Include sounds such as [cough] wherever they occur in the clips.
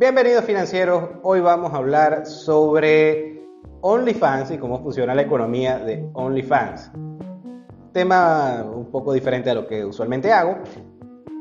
Bienvenidos financieros, hoy vamos a hablar sobre OnlyFans y cómo funciona la economía de OnlyFans. Tema un poco diferente a lo que usualmente hago.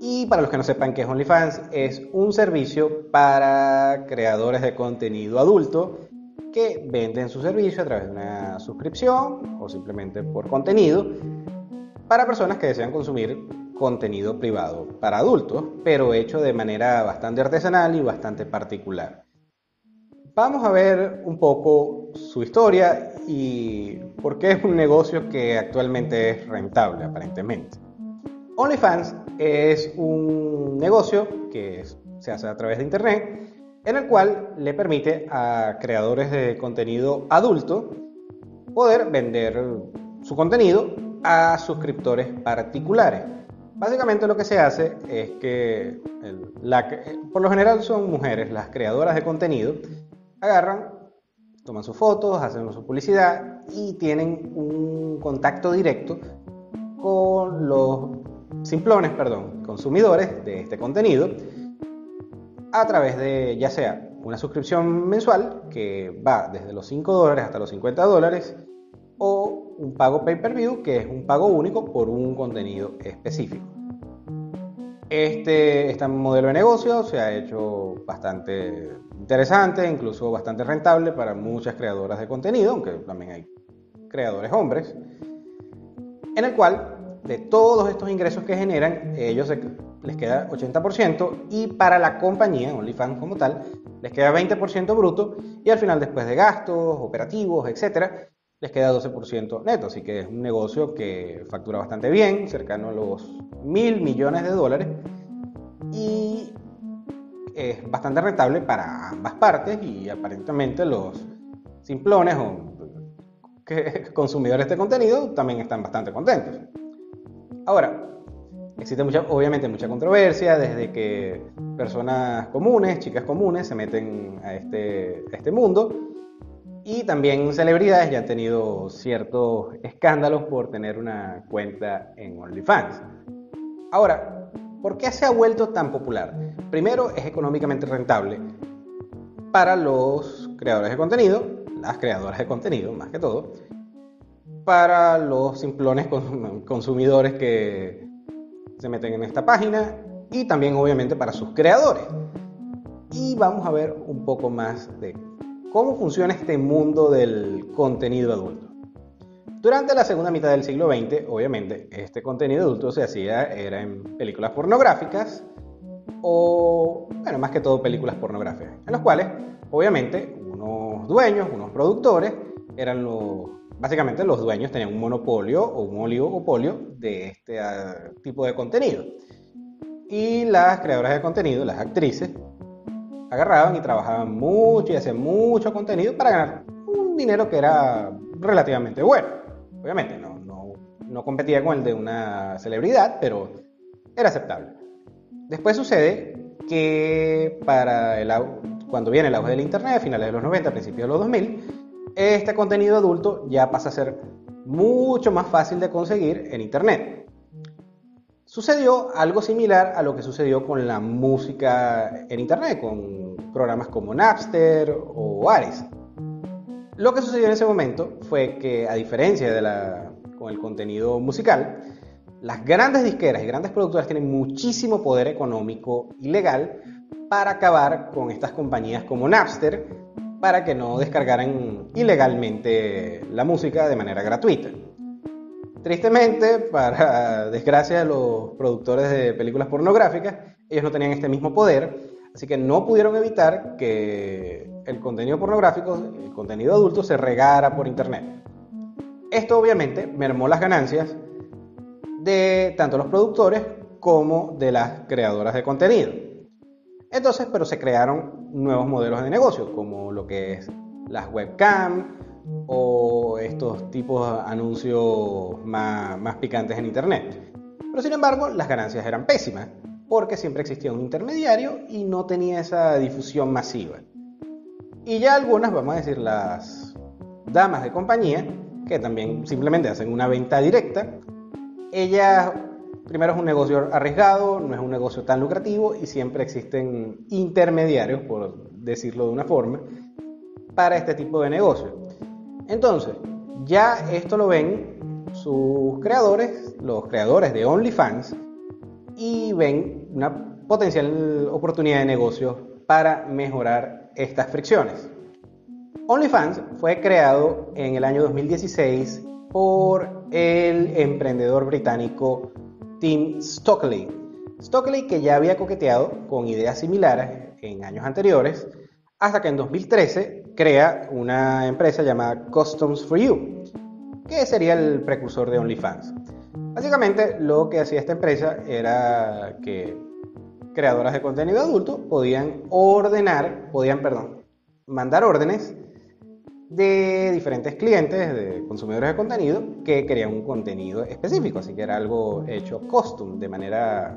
Y para los que no sepan qué es OnlyFans, es un servicio para creadores de contenido adulto que venden su servicio a través de una suscripción o simplemente por contenido para personas que desean consumir contenido privado para adultos, pero hecho de manera bastante artesanal y bastante particular. Vamos a ver un poco su historia y por qué es un negocio que actualmente es rentable aparentemente. OnlyFans es un negocio que se hace a través de Internet en el cual le permite a creadores de contenido adulto poder vender su contenido a suscriptores particulares. Básicamente lo que se hace es que, por lo general son mujeres, las creadoras de contenido, agarran, toman sus fotos, hacen su publicidad y tienen un contacto directo con los simplones, perdón, consumidores de este contenido a través de ya sea una suscripción mensual que va desde los 5 dólares hasta los 50 dólares o un pago pay-per-view que es un pago único por un contenido específico. Este, este modelo de negocio se ha hecho bastante interesante, incluso bastante rentable para muchas creadoras de contenido, aunque también hay creadores hombres, en el cual de todos estos ingresos que generan, ellos les queda 80% y para la compañía, OnlyFans como tal, les queda 20% bruto y al final después de gastos, operativos, etcétera, les queda 12% neto, así que es un negocio que factura bastante bien, cercano a los mil millones de dólares y es bastante rentable para ambas partes y aparentemente los simplones o [laughs] consumidores de contenido también están bastante contentos. Ahora, existe mucha, obviamente mucha controversia desde que personas comunes, chicas comunes, se meten a este, a este mundo y también celebridades ya han tenido ciertos escándalos por tener una cuenta en OnlyFans. Ahora, ¿por qué se ha vuelto tan popular? Primero, es económicamente rentable para los creadores de contenido, las creadoras de contenido más que todo, para los simplones consumidores que se meten en esta página y también obviamente para sus creadores. Y vamos a ver un poco más de ¿Cómo funciona este mundo del contenido adulto? Durante la segunda mitad del siglo XX, obviamente, este contenido adulto se hacía era en películas pornográficas o, bueno, más que todo películas pornográficas, en las cuales, obviamente, unos dueños, unos productores, eran los, básicamente los dueños tenían un monopolio o un oligopolio de este ah, tipo de contenido. Y las creadoras de contenido, las actrices, agarraban y trabajaban mucho y hacían mucho contenido para ganar un dinero que era relativamente bueno. Obviamente no, no, no competía con el de una celebridad, pero era aceptable. Después sucede que para el, cuando viene el auge del Internet, a finales de los 90, principios de los 2000, este contenido adulto ya pasa a ser mucho más fácil de conseguir en Internet. Sucedió algo similar a lo que sucedió con la música en Internet, con programas como Napster o Ares. Lo que sucedió en ese momento fue que, a diferencia de la, con el contenido musical, las grandes disqueras y grandes productoras tienen muchísimo poder económico y legal para acabar con estas compañías como Napster para que no descargaran ilegalmente la música de manera gratuita. Tristemente, para [laughs] desgracia de los productores de películas pornográficas, ellos no tenían este mismo poder, así que no pudieron evitar que el contenido pornográfico, el contenido adulto, se regara por Internet. Esto obviamente mermó las ganancias de tanto los productores como de las creadoras de contenido. Entonces, pero se crearon nuevos modelos de negocio, como lo que es las webcam, o estos tipos de anuncios más, picantes en Internet. Pero sin embargo, las ganancias eran pésimas, porque siempre existía un intermediario y no tenía esa difusión masiva. Y ya algunas, vamos a decir, las damas de compañía, que también simplemente hacen una venta directa, ellas Primero es un negocio arriesgado, no es un negocio tan lucrativo y siempre existen intermediarios, por decirlo de una forma, para este tipo de negocio. Entonces, ya esto lo ven sus creadores, los creadores de OnlyFans, y ven una potencial oportunidad de negocio para mejorar estas fricciones. OnlyFans fue creado en el año 2016 por el emprendedor británico Tim Stockley. Stockley que ya había coqueteado con ideas similares en años anteriores, hasta que en 2013 crea una empresa llamada Customs for You, que sería el precursor de OnlyFans. Básicamente lo que hacía esta empresa era que creadoras de contenido adulto podían ordenar, podían, perdón, mandar órdenes de diferentes clientes, de consumidores de contenido, que querían un contenido específico, así que era algo hecho custom, de manera,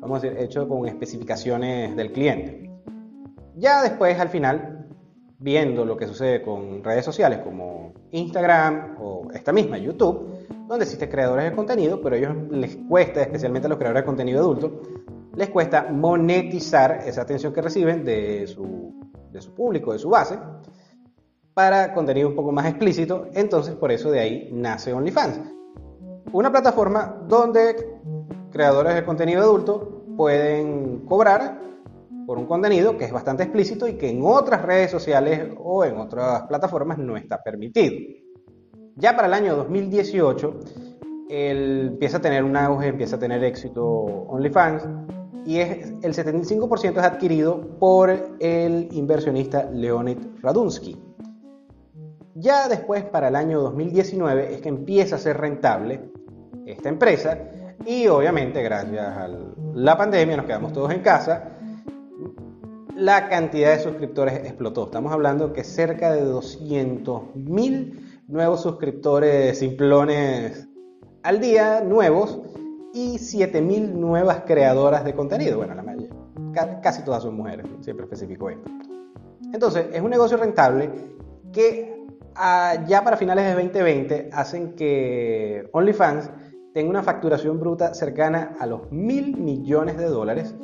vamos a decir, hecho con especificaciones del cliente. Ya después, al final, viendo lo que sucede con redes sociales como Instagram o esta misma YouTube, donde existen creadores de contenido, pero a ellos les cuesta, especialmente a los creadores de contenido adulto, les cuesta monetizar esa atención que reciben de su, de su público, de su base, para contenido un poco más explícito, entonces por eso de ahí nace OnlyFans. Una plataforma donde creadores de contenido adulto pueden cobrar por un contenido que es bastante explícito y que en otras redes sociales o en otras plataformas no está permitido. Ya para el año 2018 empieza a tener un auge, empieza a tener éxito OnlyFans y el 75% es adquirido por el inversionista Leonid Radunsky. Ya después, para el año 2019, es que empieza a ser rentable esta empresa y obviamente gracias a la pandemia nos quedamos todos en casa, la cantidad de suscriptores explotó. Estamos hablando que cerca de 200.000 nuevos suscriptores simplones al día, nuevos, y 7.000 nuevas creadoras de contenido. Bueno, la mayoría, casi todas son mujeres, siempre especifico esto. Entonces, es un negocio rentable que ya para finales de 2020 hacen que OnlyFans tenga una facturación bruta cercana a los mil millones de dólares,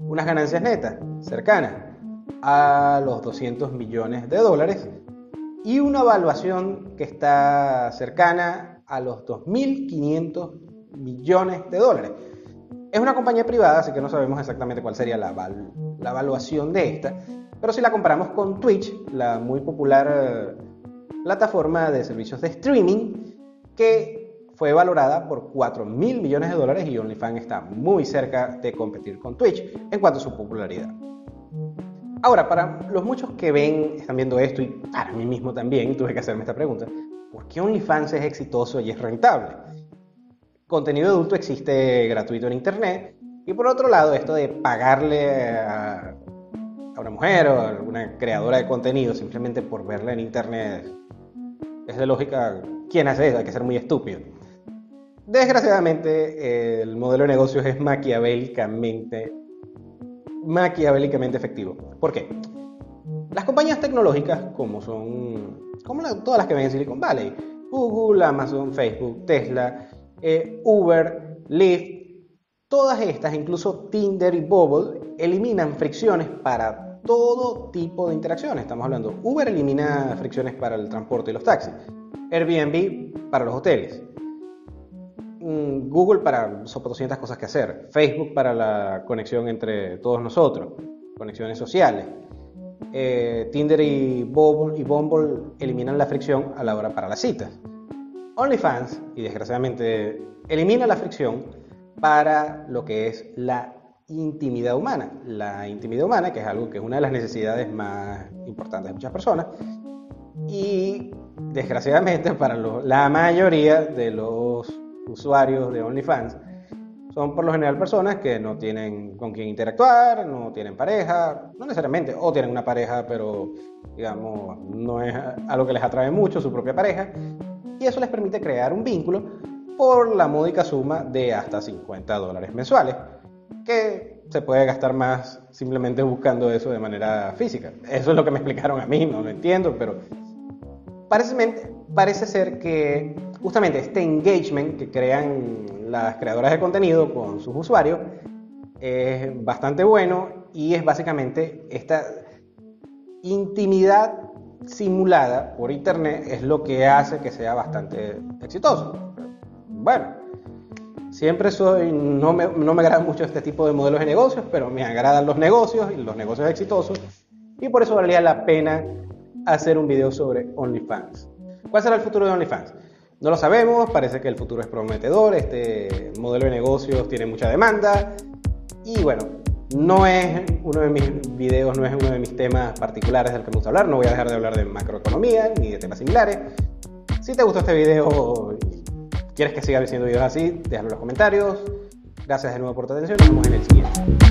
unas ganancias netas cercanas a los 200 millones de dólares y una evaluación que está cercana a los 2.500 millones de dólares. Es una compañía privada, así que no sabemos exactamente cuál sería la, la evaluación de esta, pero si la comparamos con Twitch, la muy popular plataforma de servicios de streaming que fue valorada por 4 mil millones de dólares y OnlyFans está muy cerca de competir con Twitch en cuanto a su popularidad. Ahora, para los muchos que ven, están viendo esto y para mí mismo también tuve que hacerme esta pregunta, ¿por qué OnlyFans es exitoso y es rentable? Contenido adulto existe gratuito en Internet y por otro lado, esto de pagarle a, a una mujer o a alguna creadora de contenido simplemente por verla en Internet es de lógica, ¿quién hace eso? Hay que ser muy estúpido. Desgraciadamente, el modelo de negocios es maquiavélicamente, maquiavélicamente efectivo. ¿Por qué? Las compañías tecnológicas, como son como todas las que ven en Silicon Valley, Google, Amazon, Facebook, Tesla, eh, Uber, Lyft, todas estas, incluso Tinder y Bubble, eliminan fricciones para todo tipo de interacciones. Estamos hablando, Uber elimina fricciones para el transporte y los taxis, Airbnb para los hoteles, Google para 200 cosas que hacer, Facebook para la conexión entre todos nosotros, conexiones sociales. Eh, Tinder y Bumble, y Bumble eliminan la fricción a la hora para las citas. OnlyFans, y desgraciadamente, elimina la fricción para lo que es la intimidad humana. La intimidad humana, que es algo que es una de las necesidades más importantes de muchas personas, y desgraciadamente para la mayoría de los usuarios de OnlyFans, son por lo general personas que no tienen con quién interactuar, no tienen pareja, no necesariamente, o tienen una pareja, pero digamos, no es algo que les atrae mucho su propia pareja, y eso les permite crear un vínculo por la módica suma de hasta 50 dólares mensuales que se puede gastar más simplemente buscando eso de manera física. Eso es lo que me explicaron a mí, no lo entiendo, pero parece, parece ser que justamente este engagement que crean las creadoras de contenido con sus usuarios es bastante bueno y es básicamente esta intimidad simulada por internet es lo que hace que sea bastante exitoso. Bueno, siempre soy, no me, no me agrada mucho este tipo de modelos de negocios, pero me agradan los negocios y los negocios exitosos y por eso valía la pena hacer un video sobre OnlyFans. ¿Cuál será el futuro de OnlyFans? No lo sabemos, parece que el futuro es prometedor, este modelo de negocios tiene mucha demanda y bueno, no es uno de mis videos, no es uno de mis temas particulares del que me gusta hablar, no voy a dejar de hablar de macroeconomía ni de temas similares. Si te gustó este video y quieres que siga haciendo videos así, déjalo en los comentarios. Gracias de nuevo por tu atención, nos vemos en el siguiente.